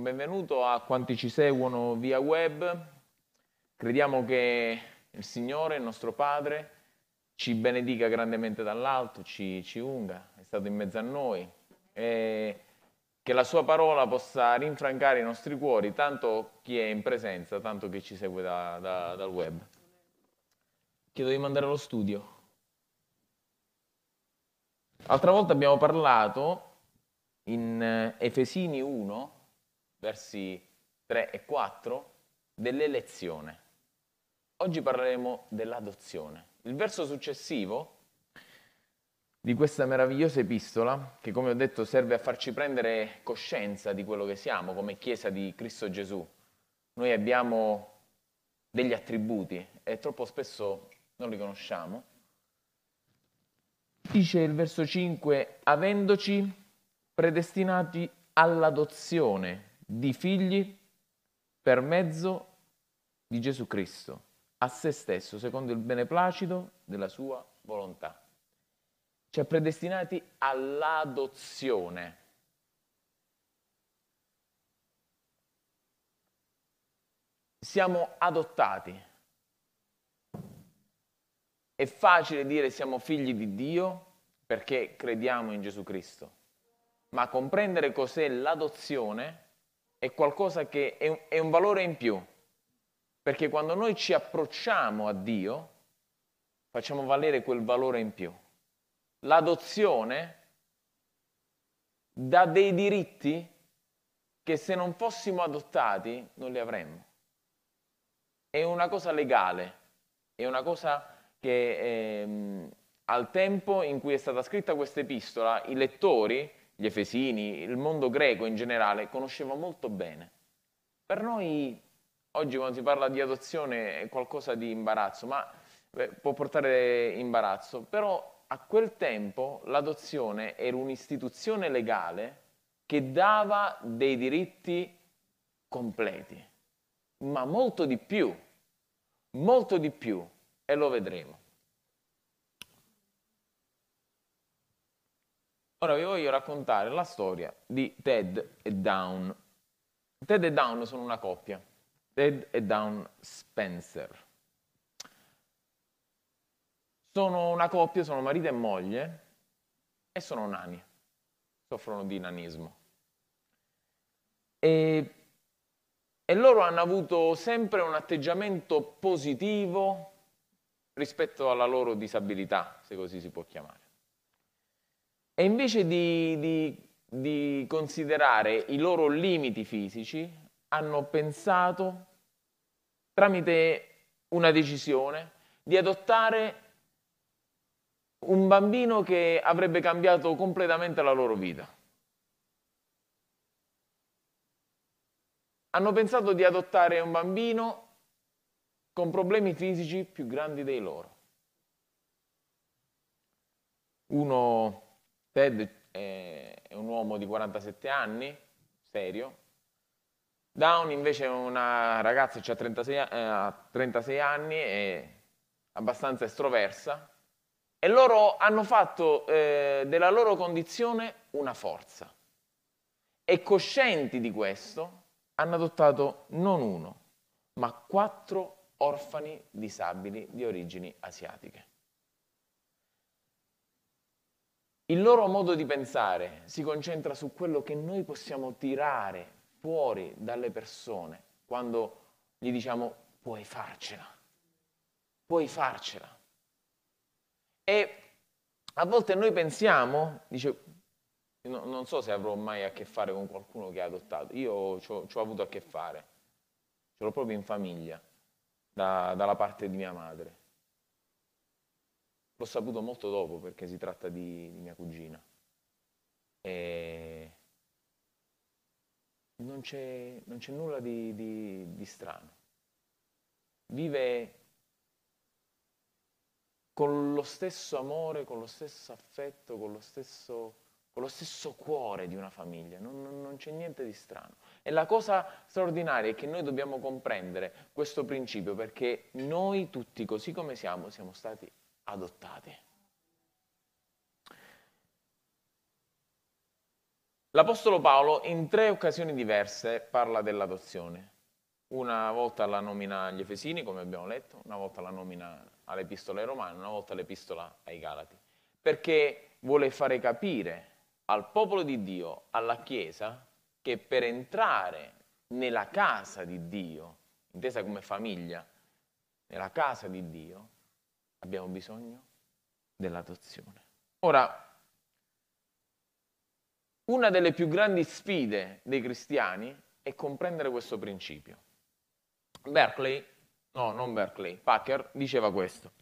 Un benvenuto a quanti ci seguono via web. Crediamo che il Signore, il nostro Padre, ci benedica grandemente dall'alto, ci, ci unga, è stato in mezzo a noi e che la sua parola possa rinfrancare i nostri cuori, tanto chi è in presenza, tanto chi ci segue da, da, dal web. Chiedo di mandare allo studio. L'altra volta abbiamo parlato in eh, Efesini 1, versi 3 e 4, dell'elezione. Oggi parleremo dell'adozione. Il verso successivo di questa meravigliosa epistola, che come ho detto serve a farci prendere coscienza di quello che siamo come Chiesa di Cristo Gesù. Noi abbiamo degli attributi e troppo spesso non li conosciamo. Dice il verso 5, avendoci predestinati all'adozione di figli per mezzo di Gesù Cristo, a se stesso, secondo il beneplacito della sua volontà. Cioè predestinati all'adozione. Siamo adottati. È facile dire siamo figli di Dio perché crediamo in Gesù Cristo ma comprendere cos'è l'adozione è qualcosa che è un, è un valore in più, perché quando noi ci approcciamo a Dio, facciamo valere quel valore in più. L'adozione dà dei diritti che se non fossimo adottati non li avremmo. È una cosa legale, è una cosa che ehm, al tempo in cui è stata scritta questa epistola, i lettori gli Efesini, il mondo greco in generale, conosceva molto bene. Per noi oggi quando si parla di adozione è qualcosa di imbarazzo, ma beh, può portare imbarazzo, però a quel tempo l'adozione era un'istituzione legale che dava dei diritti completi, ma molto di più, molto di più, e lo vedremo. Ora vi voglio raccontare la storia di Ted e Down. Ted e Down sono una coppia, Ted e Down Spencer. Sono una coppia, sono marito e moglie e sono nani, soffrono di nanismo. E, e loro hanno avuto sempre un atteggiamento positivo rispetto alla loro disabilità, se così si può chiamare. E invece di, di, di considerare i loro limiti fisici, hanno pensato, tramite una decisione, di adottare un bambino che avrebbe cambiato completamente la loro vita. Hanno pensato di adottare un bambino con problemi fisici più grandi dei loro. Uno Ted è un uomo di 47 anni, serio. Down invece è una ragazza che ha 36, eh, 36 anni, è abbastanza estroversa. E loro hanno fatto eh, della loro condizione una forza. E coscienti di questo, hanno adottato non uno, ma quattro orfani disabili di origini asiatiche. Il loro modo di pensare si concentra su quello che noi possiamo tirare fuori dalle persone quando gli diciamo puoi farcela, puoi farcela. E a volte noi pensiamo, dice, no, non so se avrò mai a che fare con qualcuno che ha adottato, io ci ho, avuto a che fare, ce l'ho proprio in famiglia, da, dalla parte di mia madre. L'ho saputo molto dopo perché si tratta di, di mia cugina. E non c'è, non c'è nulla di, di, di strano. Vive con lo stesso amore, con lo stesso affetto, con lo stesso, con lo stesso cuore di una famiglia. Non, non, non, c'è niente di strano. E la cosa straordinaria è che noi dobbiamo comprendere questo principio perché noi tutti, così come siamo, siamo stati adottati. L'Apostolo Paolo in tre occasioni diverse parla dell'adozione. Una volta la nomina agli Efesini, come abbiamo letto, una volta la nomina all'Epistola ai Romani, una volta l'Epistola ai Galati, perché vuole fare capire al popolo di Dio, alla Chiesa, che per entrare nella casa di Dio, intesa come famiglia, nella casa di Dio, abbiamo bisogno dell'adozione. Ora, una delle più grandi sfide dei cristiani è comprendere questo principio. Berkeley, no, non Berkeley, Packer diceva questo.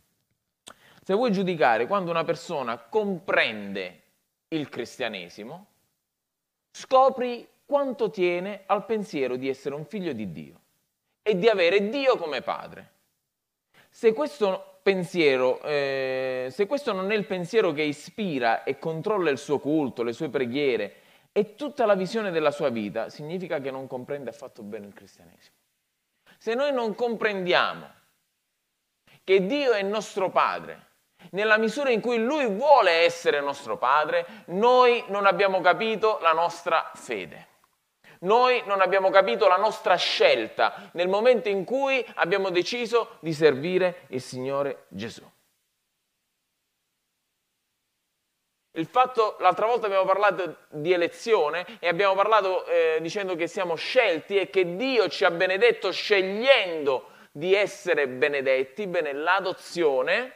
Se vuoi giudicare quando una persona comprende il cristianesimo, scopri quanto tiene al pensiero di essere un figlio di Dio e di avere Dio come padre. Se questo pensiero, eh, se questo non è il pensiero che ispira e controlla il suo culto, le sue preghiere e tutta la visione della sua vita, significa che non comprende affatto bene il cristianesimo. Se noi non comprendiamo che Dio è nostro Padre, nella misura in cui Lui vuole essere nostro Padre, noi non abbiamo capito la nostra fede. Noi non abbiamo capito la nostra scelta nel momento in cui abbiamo deciso di servire il Signore Gesù. Il fatto, l'altra volta abbiamo parlato di elezione e abbiamo parlato eh, dicendo che siamo scelti e che Dio ci ha benedetto scegliendo di essere benedetti, bene, l'adozione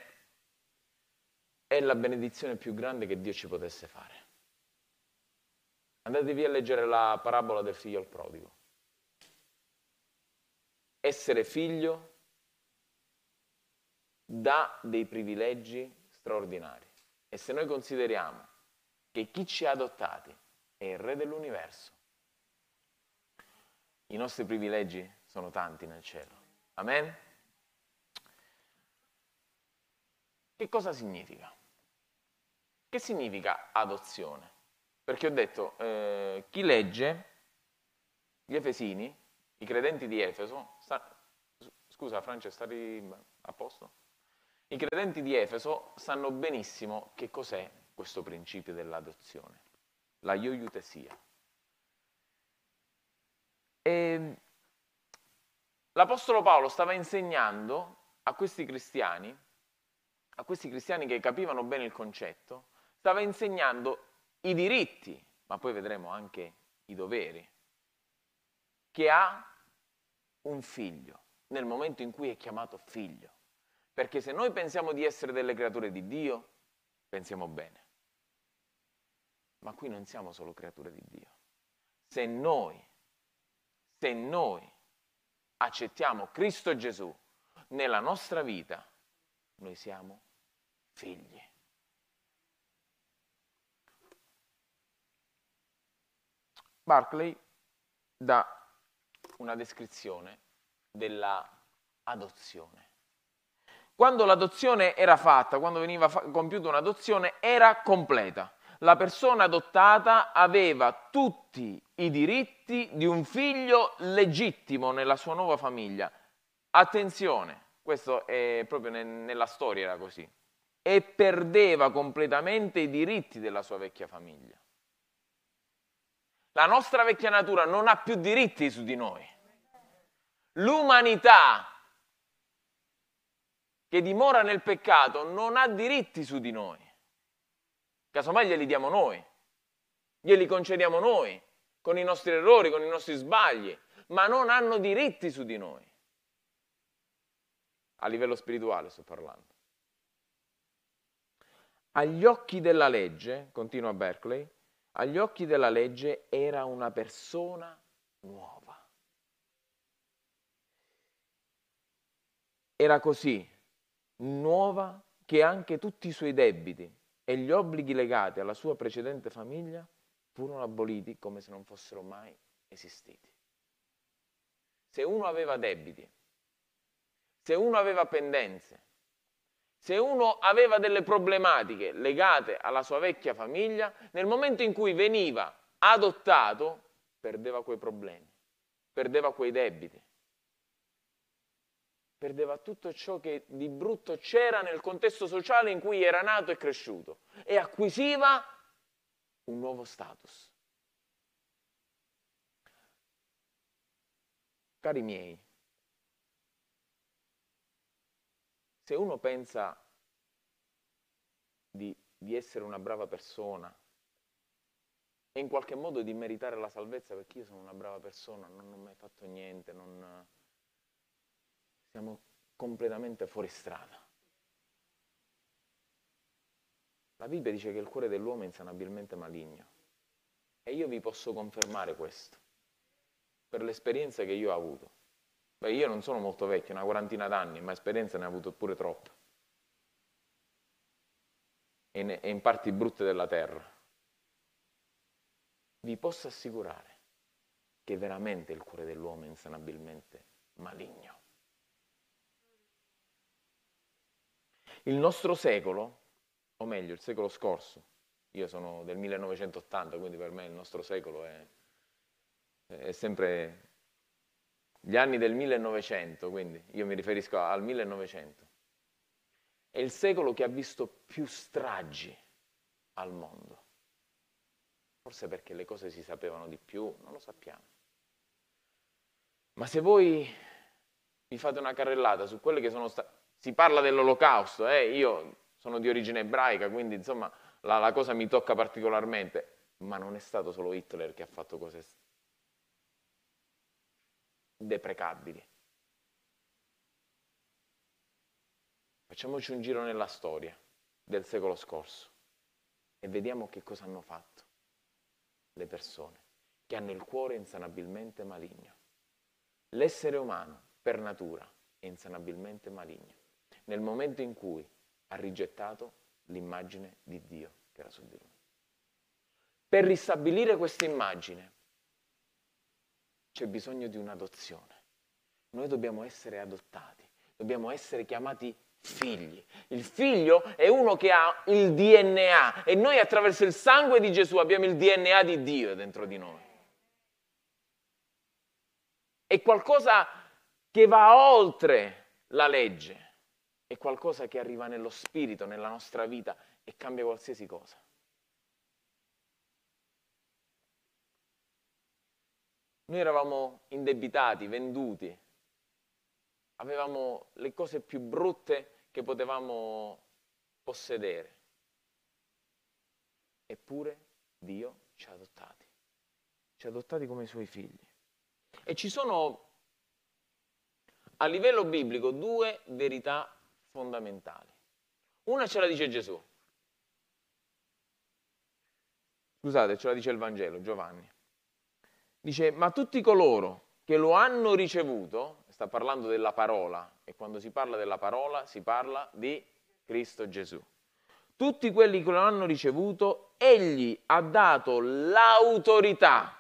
è la benedizione più grande che Dio ci potesse fare. Andatevi a leggere la parabola del figlio al prodigo. Essere figlio dà dei privilegi straordinari. E se noi consideriamo che chi ci ha adottati è il Re dell'universo, i nostri privilegi sono tanti nel cielo. Amen? Che cosa significa? Che significa adozione? Perché ho detto, eh, chi legge gli Efesini, i credenti di Efeso, sta, scusa Francesco, stari a posto? I credenti di Efeso sanno benissimo che cos'è questo principio dell'adozione, la ioiutesia. E l'Apostolo Paolo stava insegnando a questi cristiani, a questi cristiani che capivano bene il concetto, stava insegnando i diritti, ma poi vedremo anche i doveri, che ha un figlio nel momento in cui è chiamato figlio. Perché se noi pensiamo di essere delle creature di Dio, pensiamo bene. Ma qui non siamo solo creature di Dio. Se noi, se noi accettiamo Cristo Gesù nella nostra vita, noi siamo figli. Barclay dà una descrizione della adozione. Quando l'adozione era fatta, quando veniva fa- compiuta un'adozione, era completa. La persona adottata aveva tutti i diritti di un figlio legittimo nella sua nuova famiglia. Attenzione, questo è proprio ne- nella storia era così. E perdeva completamente i diritti della sua vecchia famiglia. La nostra vecchia natura non ha più diritti su di noi. L'umanità che dimora nel peccato non ha diritti su di noi. Casomai glieli diamo noi, glieli concediamo noi, con i nostri errori, con i nostri sbagli, ma non hanno diritti su di noi. A livello spirituale sto parlando. Agli occhi della legge, continua Berkeley, agli occhi della legge era una persona nuova. Era così nuova che anche tutti i suoi debiti e gli obblighi legati alla sua precedente famiglia furono aboliti come se non fossero mai esistiti. Se uno aveva debiti, se uno aveva pendenze, se uno aveva delle problematiche legate alla sua vecchia famiglia, nel momento in cui veniva adottato, perdeva quei problemi, perdeva quei debiti, perdeva tutto ciò che di brutto c'era nel contesto sociale in cui era nato e cresciuto e acquisiva un nuovo status. Cari miei, se uno pensa di, di essere una brava persona e in qualche modo di meritare la salvezza perché io sono una brava persona, non ho mai fatto niente, non... siamo completamente fuori strada. La Bibbia dice che il cuore dell'uomo è insanabilmente maligno e io vi posso confermare questo per l'esperienza che io ho avuto. Beh, io non sono molto vecchio, una quarantina d'anni, ma esperienza ne ho avuto pure troppo. E, ne, e in parti brutte della terra. Vi posso assicurare che veramente il cuore dell'uomo è insanabilmente maligno. Il nostro secolo, o meglio il secolo scorso, io sono del 1980, quindi per me il nostro secolo è, è sempre gli anni del 1900, quindi io mi riferisco al 1900. È il secolo che ha visto più stragi al mondo. Forse perché le cose si sapevano di più, non lo sappiamo. Ma se voi vi fate una carrellata su quelle che sono state... Si parla dell'olocausto, eh? io sono di origine ebraica, quindi insomma la, la cosa mi tocca particolarmente, ma non è stato solo Hitler che ha fatto cose deprecabili. Facciamoci un giro nella storia del secolo scorso e vediamo che cosa hanno fatto le persone che hanno il cuore insanabilmente maligno. L'essere umano, per natura, è insanabilmente maligno. Nel momento in cui ha rigettato l'immagine di Dio che era su di lui. Per ristabilire questa immagine c'è bisogno di un'adozione. Noi dobbiamo essere adottati, dobbiamo essere chiamati figli. Il figlio è uno che ha il DNA e noi attraverso il sangue di Gesù abbiamo il DNA di Dio dentro di noi. È qualcosa che va oltre la legge, è qualcosa che arriva nello spirito, nella nostra vita e cambia qualsiasi cosa. Noi eravamo indebitati, venduti, avevamo le cose più brutte che potevamo possedere. Eppure Dio ci ha adottati, ci ha adottati come suoi figli. E ci sono a livello biblico due verità fondamentali. Una ce la dice Gesù. Scusate, ce la dice il Vangelo, Giovanni. Dice, ma tutti coloro che lo hanno ricevuto, sta parlando della parola, e quando si parla della parola si parla di Cristo Gesù. Tutti quelli che lo hanno ricevuto, egli ha dato l'autorità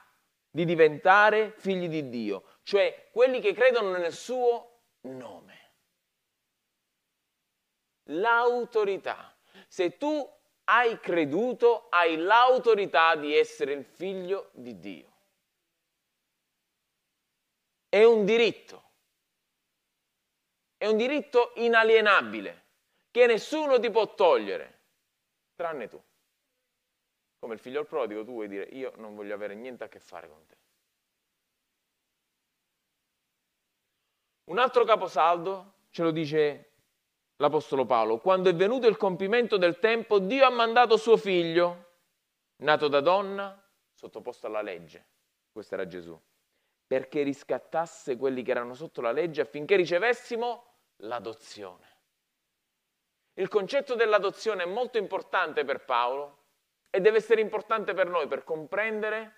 di diventare figli di Dio, cioè quelli che credono nel suo nome. L'autorità. Se tu hai creduto, hai l'autorità di essere il figlio di Dio. È un diritto. È un diritto inalienabile che nessuno ti può togliere, tranne tu. Come il figlio prodigo, tu vuoi dire io non voglio avere niente a che fare con te. Un altro caposaldo ce lo dice l'Apostolo Paolo, quando è venuto il compimento del tempo, Dio ha mandato suo figlio, nato da donna, sottoposto alla legge. Questo era Gesù. Perché riscattasse quelli che erano sotto la legge affinché ricevessimo l'adozione. Il concetto dell'adozione è molto importante per Paolo e deve essere importante per noi per comprendere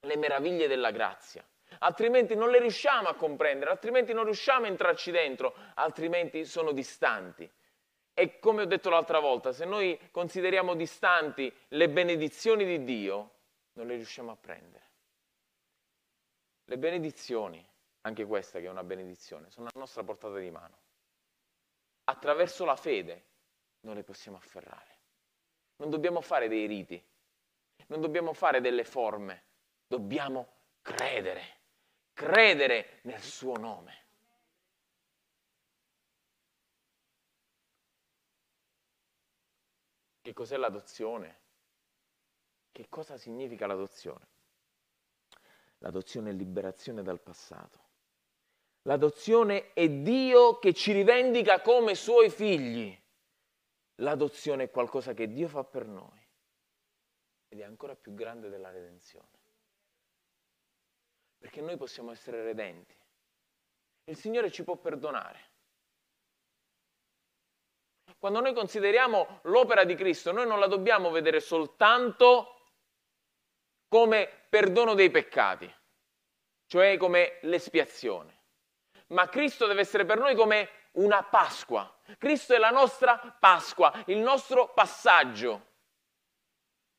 le meraviglie della grazia altrimenti non le riusciamo a comprendere, altrimenti non riusciamo a entrarci dentro, altrimenti sono distanti. E come ho detto l'altra volta, se noi consideriamo distanti le benedizioni di Dio, non le riusciamo a prendere. Le benedizioni, anche questa che è una benedizione, sono a nostra portata di mano. Attraverso la fede non le possiamo afferrare. Non dobbiamo fare dei riti, non dobbiamo fare delle forme, dobbiamo credere credere nel suo nome. Che cos'è l'adozione? Che cosa significa l'adozione? L'adozione è liberazione dal passato, L'adozione è Dio che ci rivendica come suoi figli. L'adozione è qualcosa che Dio fa per noi ed è ancora più grande della redenzione. Perché noi possiamo essere redenti. Il Signore ci può perdonare. Quando noi consideriamo l'opera di Cristo, noi non la dobbiamo vedere soltanto come perdono dei peccati, cioè come l'espiazione ma Cristo deve essere per noi come una Pasqua. Cristo è la nostra Pasqua, il nostro passaggio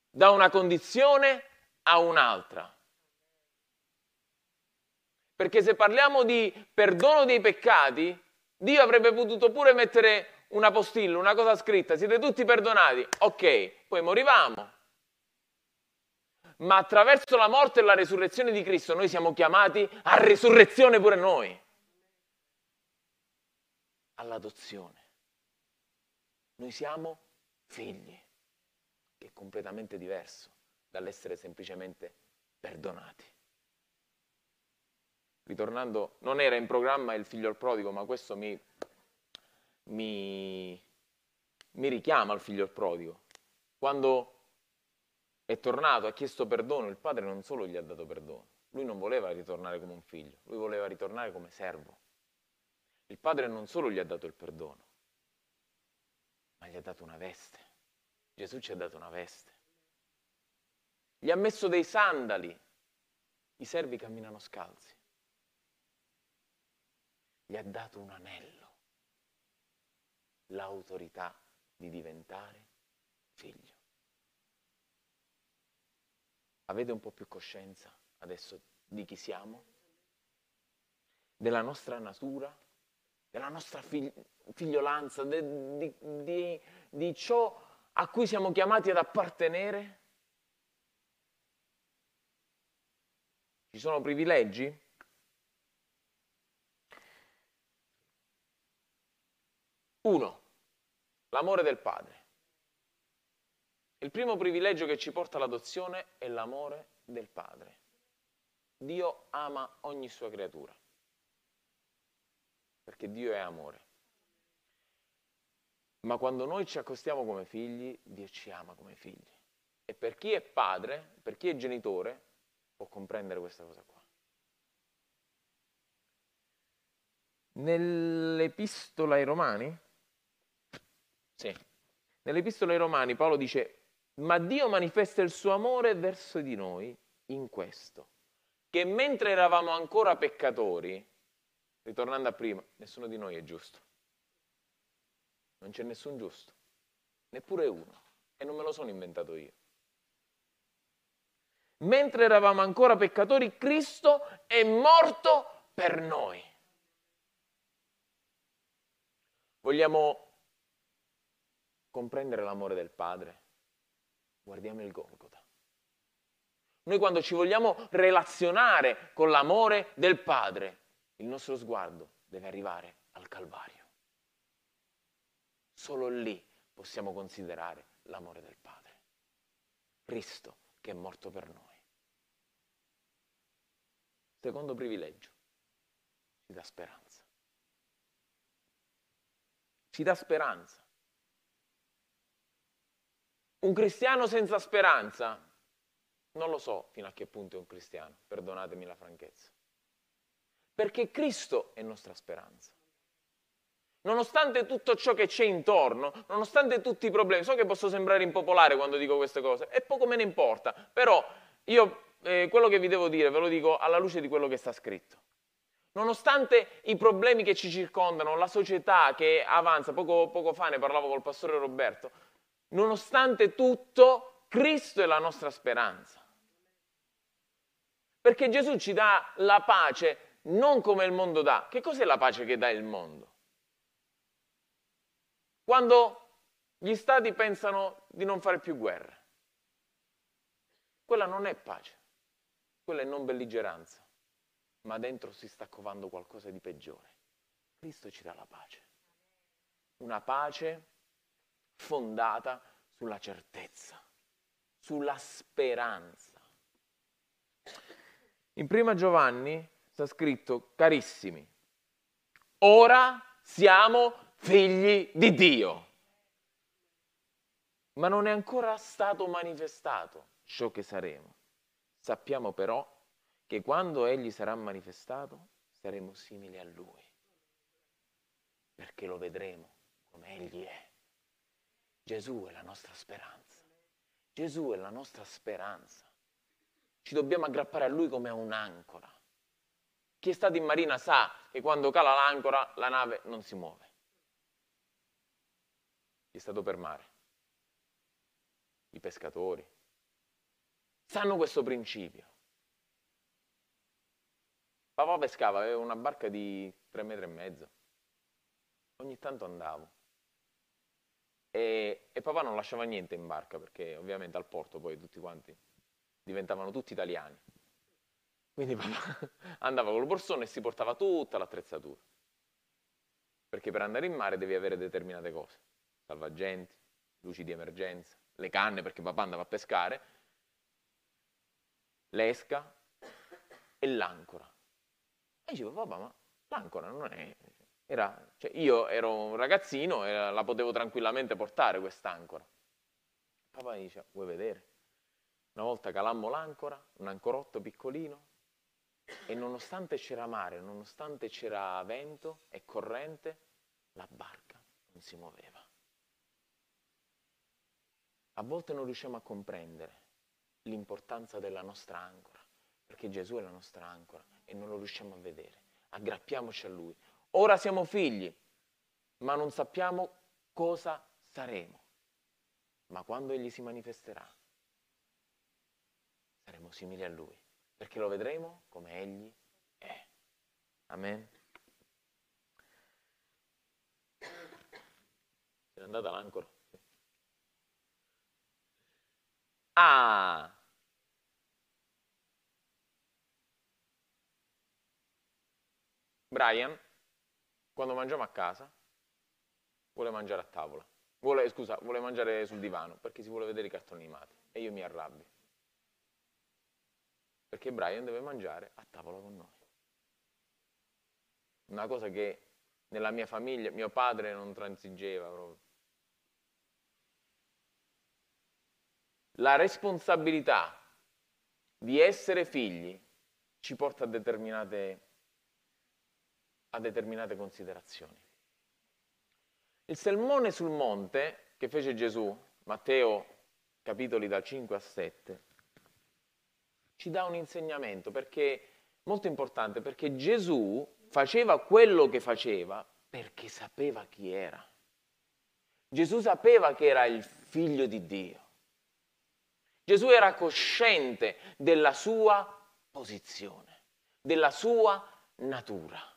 da una condizione a un'altra. Perché se parliamo di perdono dei peccati, Dio avrebbe potuto pure mettere una postilla, una cosa scritta, siete tutti perdonati, ok, poi morivamo. Ma attraverso la morte e la resurrezione di Cristo noi siamo chiamati a resurrezione pure noi all'adozione. Noi siamo figli, che è completamente diverso dall'essere semplicemente perdonati. Ritornando, non era in programma il figlio al prodigo, ma questo mi, mi, mi richiama al figlio al prodigo. Quando è tornato, ha chiesto perdono, il padre non solo gli ha dato perdono, lui non voleva ritornare come un figlio, lui voleva ritornare come servo. Il Padre non solo gli ha dato il perdono, ma gli ha dato una veste. Gesù ci ha dato una veste. Gli ha messo dei sandali. I servi camminano scalzi. Gli ha dato un anello. L'autorità di diventare figlio. Avete un po' più coscienza adesso di chi siamo? Della nostra natura? della nostra figliolanza, de, di, di, di ciò a cui siamo chiamati ad appartenere? Ci sono privilegi? Uno, l'amore del padre. Il primo privilegio che ci porta all'adozione è l'amore del padre. Dio ama ogni sua creatura perché Dio è amore. Ma quando noi ci accostiamo come figli, Dio ci ama come figli. E per chi è padre, per chi è genitore, può comprendere questa cosa qua. Nell'epistola ai Romani? Sì. Nell'epistola ai Romani Paolo dice, ma Dio manifesta il suo amore verso di noi in questo, che mentre eravamo ancora peccatori, Ritornando a prima, nessuno di noi è giusto. Non c'è nessun giusto, neppure uno. E non me lo sono inventato io. Mentre eravamo ancora peccatori, Cristo è morto per noi. Vogliamo comprendere l'amore del Padre? Guardiamo il Golgota. Noi quando ci vogliamo relazionare con l'amore del Padre, il nostro sguardo deve arrivare al Calvario. Solo lì possiamo considerare l'amore del Padre. Cristo che è morto per noi. Secondo privilegio, ci dà speranza. Ci dà speranza. Un cristiano senza speranza, non lo so fino a che punto è un cristiano, perdonatemi la franchezza perché Cristo è nostra speranza. Nonostante tutto ciò che c'è intorno, nonostante tutti i problemi, so che posso sembrare impopolare quando dico queste cose, e poco me ne importa, però io eh, quello che vi devo dire ve lo dico alla luce di quello che sta scritto. Nonostante i problemi che ci circondano, la società che avanza, poco, poco fa ne parlavo col pastore Roberto, nonostante tutto, Cristo è la nostra speranza. Perché Gesù ci dà la pace non come il mondo dà. Che cos'è la pace che dà il mondo? Quando gli stati pensano di non fare più guerra. Quella non è pace, quella è non belligeranza, ma dentro si sta covando qualcosa di peggiore. Cristo ci dà la pace. Una pace fondata sulla certezza, sulla speranza. In prima Giovanni sta scritto, carissimi, ora siamo figli di Dio. Ma non è ancora stato manifestato ciò che saremo. Sappiamo però che quando Egli sarà manifestato saremo simili a Lui, perché lo vedremo come Egli è. Gesù è la nostra speranza. Gesù è la nostra speranza. Ci dobbiamo aggrappare a Lui come a un'ancora. Chi è stato in marina sa che quando cala l'ancora la nave non si muove. Chi è stato per mare? I pescatori. Sanno questo principio. Papà pescava, aveva una barca di tre metri e mezzo. Ogni tanto andavo. E, e, papà non lasciava niente in barca perché ovviamente al porto poi tutti quanti diventavano tutti italiani. Quindi papà andava col borsone e si portava tutta l'attrezzatura. Perché per andare in mare devi avere determinate cose. Salvagenti, luci di emergenza, le canne perché papà andava a pescare, l'esca e l'ancora. E dicevo, papà, ma l'ancora non è era, cioè io ero un ragazzino e la potevo tranquillamente portare quest'ancora. Papà dice, vuoi vedere? Una volta calammo l'ancora, un ancorotto piccolino, e nonostante c'era mare, nonostante c'era vento e corrente, la barca non si muoveva. A volte non riusciamo a comprendere l'importanza della nostra ancora, perché Gesù è la nostra ancora e non lo riusciamo a vedere. Aggrappiamoci a Lui, Ora siamo figli, ma non sappiamo cosa saremo. Ma quando Egli si manifesterà, saremo simili a Lui, perché lo vedremo come Egli è. Amen. Se n'è andata l'ancora. Ah! Brian quando mangiamo a casa, vuole mangiare a tavola. Vuole, scusa, vuole mangiare sul divano perché si vuole vedere i cartoni animati. E io mi arrabbio. Perché Brian deve mangiare a tavola con noi. Una cosa che nella mia famiglia mio padre non transigeva proprio. La responsabilità di essere figli ci porta a determinate a determinate considerazioni. Il sermone sul monte che fece Gesù, Matteo capitoli da 5 a 7, ci dà un insegnamento perché molto importante perché Gesù faceva quello che faceva perché sapeva chi era. Gesù sapeva che era il figlio di Dio. Gesù era cosciente della sua posizione, della sua natura.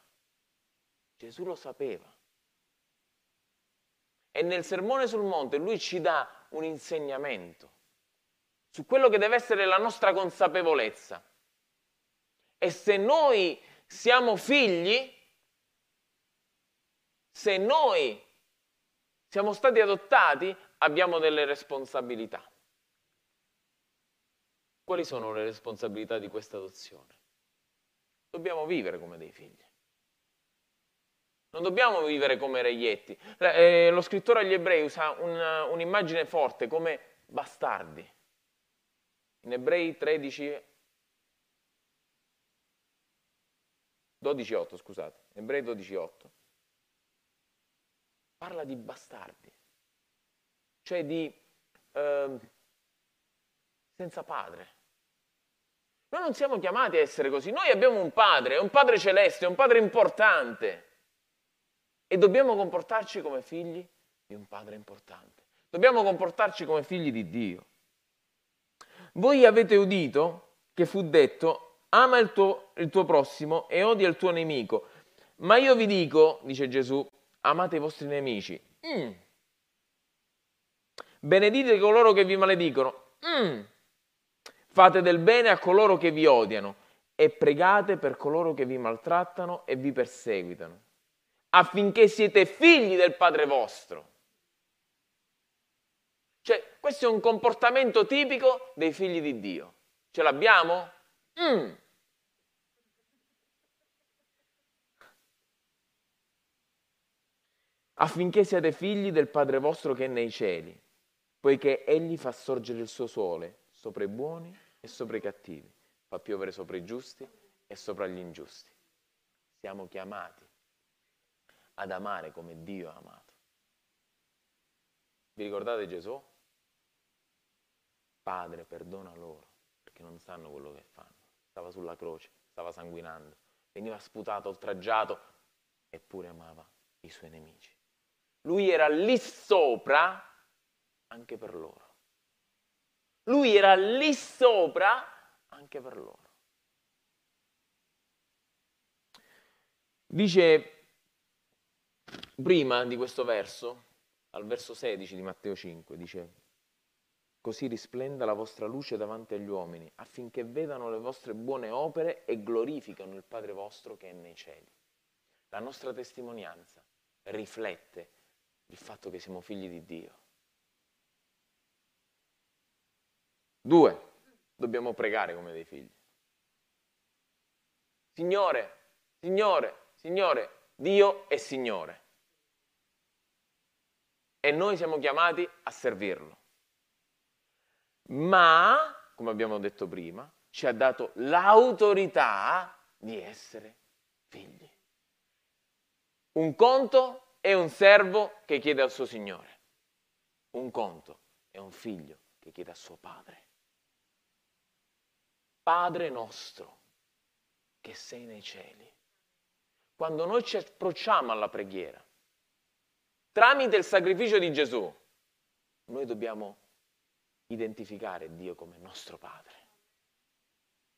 Gesù lo sapeva. E nel sermone sul monte lui ci dà un insegnamento su quello che deve essere la nostra consapevolezza. E se noi siamo figli, se noi siamo stati adottati, abbiamo delle responsabilità. Quali sono le responsabilità di questa adozione? Dobbiamo vivere come dei figli. Non dobbiamo vivere come reietti. Eh, lo scrittore agli ebrei usa un, un'immagine forte come bastardi. In ebrei 13, 12.8, scusate, ebrei 12.8. Parla di bastardi, cioè di eh, senza padre. Noi non siamo chiamati a essere così, noi abbiamo un padre, un padre celeste, un padre importante. E dobbiamo comportarci come figli di un Padre importante. Dobbiamo comportarci come figli di Dio. Voi avete udito che fu detto, ama il tuo, il tuo prossimo e odia il tuo nemico. Ma io vi dico, dice Gesù, amate i vostri nemici. Mm. Benedite coloro che vi maledicono. Mm. Fate del bene a coloro che vi odiano e pregate per coloro che vi maltrattano e vi perseguitano affinché siete figli del Padre vostro. Cioè, questo è un comportamento tipico dei figli di Dio. Ce l'abbiamo? Mm. affinché siate figli del Padre vostro che è nei cieli, poiché Egli fa sorgere il suo sole sopra i buoni e sopra i cattivi, fa piovere sopra i giusti e sopra gli ingiusti. Siamo chiamati ad amare come Dio ha amato. Vi ricordate Gesù? Padre, perdona loro, perché non sanno quello che fanno. Stava sulla croce, stava sanguinando, veniva sputato, oltraggiato, eppure amava i suoi nemici. Lui era lì sopra anche per loro. Lui era lì sopra anche per loro. Dice prima di questo verso, al verso 16 di Matteo 5, dice, così risplenda la vostra luce davanti agli uomini, affinché vedano le vostre buone opere e glorificano il Padre vostro che è nei cieli. La nostra testimonianza riflette il fatto che siamo figli di Dio. Due, dobbiamo pregare come dei figli. Signore, Signore, Signore, Dio è Signore. E noi siamo chiamati a servirlo. Ma, come abbiamo detto prima, ci ha dato l'autorità di essere figli. Un conto è un servo che chiede al suo Signore. Un conto è un figlio che chiede a suo padre. Padre nostro che sei nei cieli. Quando noi ci approcciamo alla preghiera, tramite il sacrificio di Gesù, noi dobbiamo identificare Dio come nostro Padre,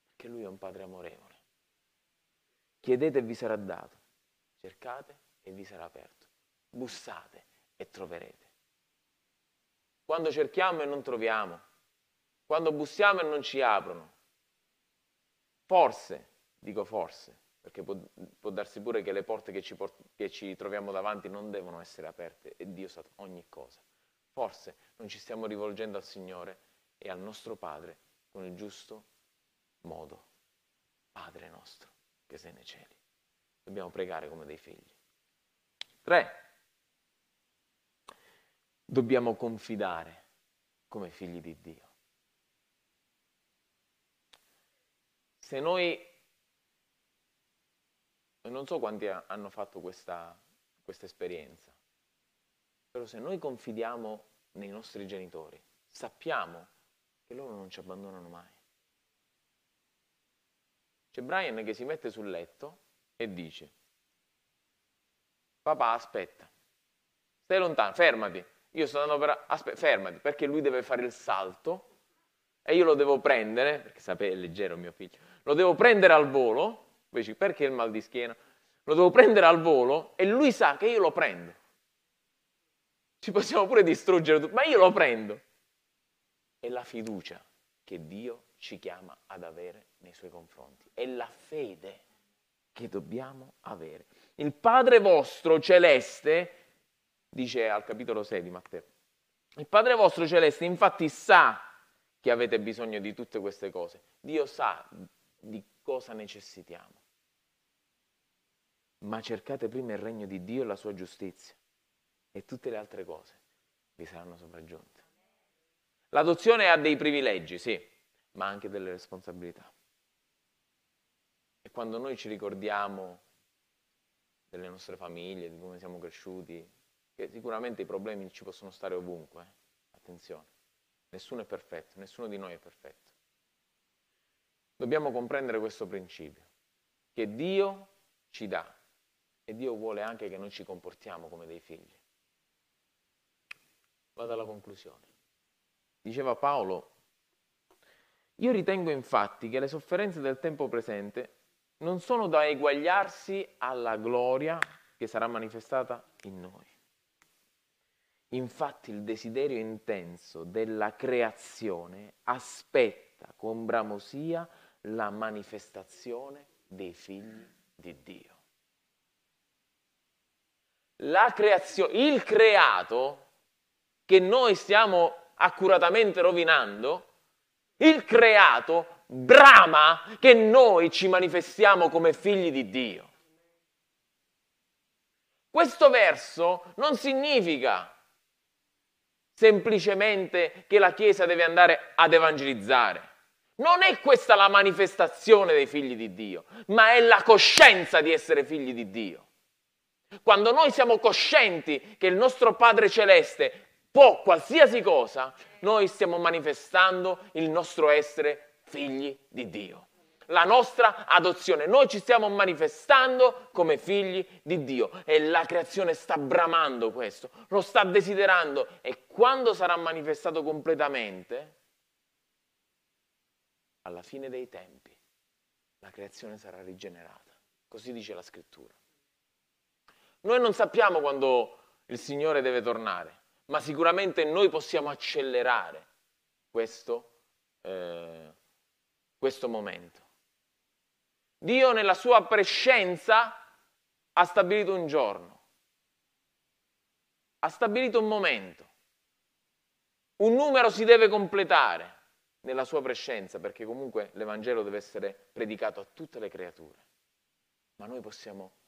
perché Lui è un Padre amorevole. Chiedete e vi sarà dato, cercate e vi sarà aperto, bussate e troverete. Quando cerchiamo e non troviamo, quando bussiamo e non ci aprono, Forse, dico forse, perché può, può darsi pure che le porte che ci, che ci troviamo davanti non devono essere aperte e Dio sa ogni cosa. Forse non ci stiamo rivolgendo al Signore e al nostro Padre con il giusto modo. Padre nostro che sei nei cieli. Dobbiamo pregare come dei figli. Tre. Dobbiamo confidare come figli di Dio. se noi, non so quanti hanno fatto questa, questa esperienza, però se noi confidiamo nei nostri genitori, sappiamo che loro non ci abbandonano mai. C'è Brian che si mette sul letto e dice, papà aspetta, stai lontano, fermati, io sto andando per... Aspetta, fermati, perché lui deve fare il salto e io lo devo prendere, perché sapete, è leggero mio figlio, lo devo prendere al volo, invece perché il mal di schiena? Lo devo prendere al volo e lui sa che io lo prendo. Ci possiamo pure distruggere tutto, ma io lo prendo. È la fiducia che Dio ci chiama ad avere nei suoi confronti. È la fede che dobbiamo avere. Il Padre vostro celeste, dice al capitolo 6 di Matteo, il Padre vostro celeste infatti sa che avete bisogno di tutte queste cose. Dio sa di cosa necessitiamo. Ma cercate prima il regno di Dio e la sua giustizia e tutte le altre cose vi saranno sopraggiunte. L'adozione ha dei privilegi, sì, ma anche delle responsabilità. E quando noi ci ricordiamo delle nostre famiglie, di come siamo cresciuti, che sicuramente i problemi ci possono stare ovunque, eh? attenzione, nessuno è perfetto, nessuno di noi è perfetto. Dobbiamo comprendere questo principio, che Dio ci dà e Dio vuole anche che noi ci comportiamo come dei figli. Vado alla conclusione. Diceva Paolo, io ritengo infatti che le sofferenze del tempo presente non sono da eguagliarsi alla gloria che sarà manifestata in noi. Infatti il desiderio intenso della creazione aspetta con bramosia la manifestazione dei figli di Dio. La creazione, il creato che noi stiamo accuratamente rovinando, il creato brama che noi ci manifestiamo come figli di Dio. Questo verso non significa semplicemente che la Chiesa deve andare ad evangelizzare. Non è questa la manifestazione dei figli di Dio, ma è la coscienza di essere figli di Dio. Quando noi siamo coscienti che il nostro Padre Celeste può qualsiasi cosa, noi stiamo manifestando il nostro essere figli di Dio. La nostra adozione. Noi ci stiamo manifestando come figli di Dio e la creazione sta bramando questo, lo sta desiderando e quando sarà manifestato completamente, alla fine dei tempi, la creazione sarà rigenerata. Così dice la scrittura. Noi non sappiamo quando il Signore deve tornare ma sicuramente noi possiamo accelerare questo, eh, questo momento. Dio nella sua prescenza ha stabilito un giorno, ha stabilito un momento, un numero si deve completare nella sua prescenza, perché comunque l'Evangelo deve essere predicato a tutte le creature, ma noi possiamo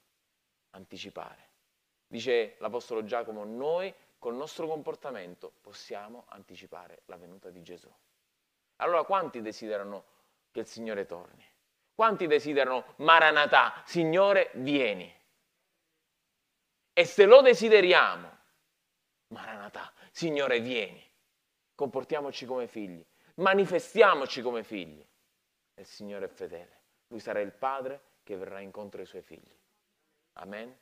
anticipare. Dice l'Apostolo Giacomo, noi col nostro comportamento possiamo anticipare la venuta di Gesù. Allora quanti desiderano che il Signore torni? Quanti desiderano Maranatà, Signore vieni? E se lo desideriamo, Maranatà, Signore vieni, comportiamoci come figli, manifestiamoci come figli. il Signore è fedele, Lui sarà il Padre che verrà incontro ai Suoi figli. Amen.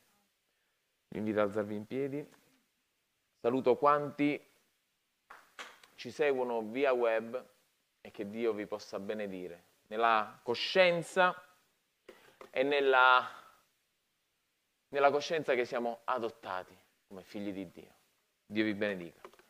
Vi invito ad alzarvi in piedi. Saluto quanti ci seguono via web e che Dio vi possa benedire nella coscienza e nella, nella coscienza che siamo adottati come figli di Dio. Dio vi benedica.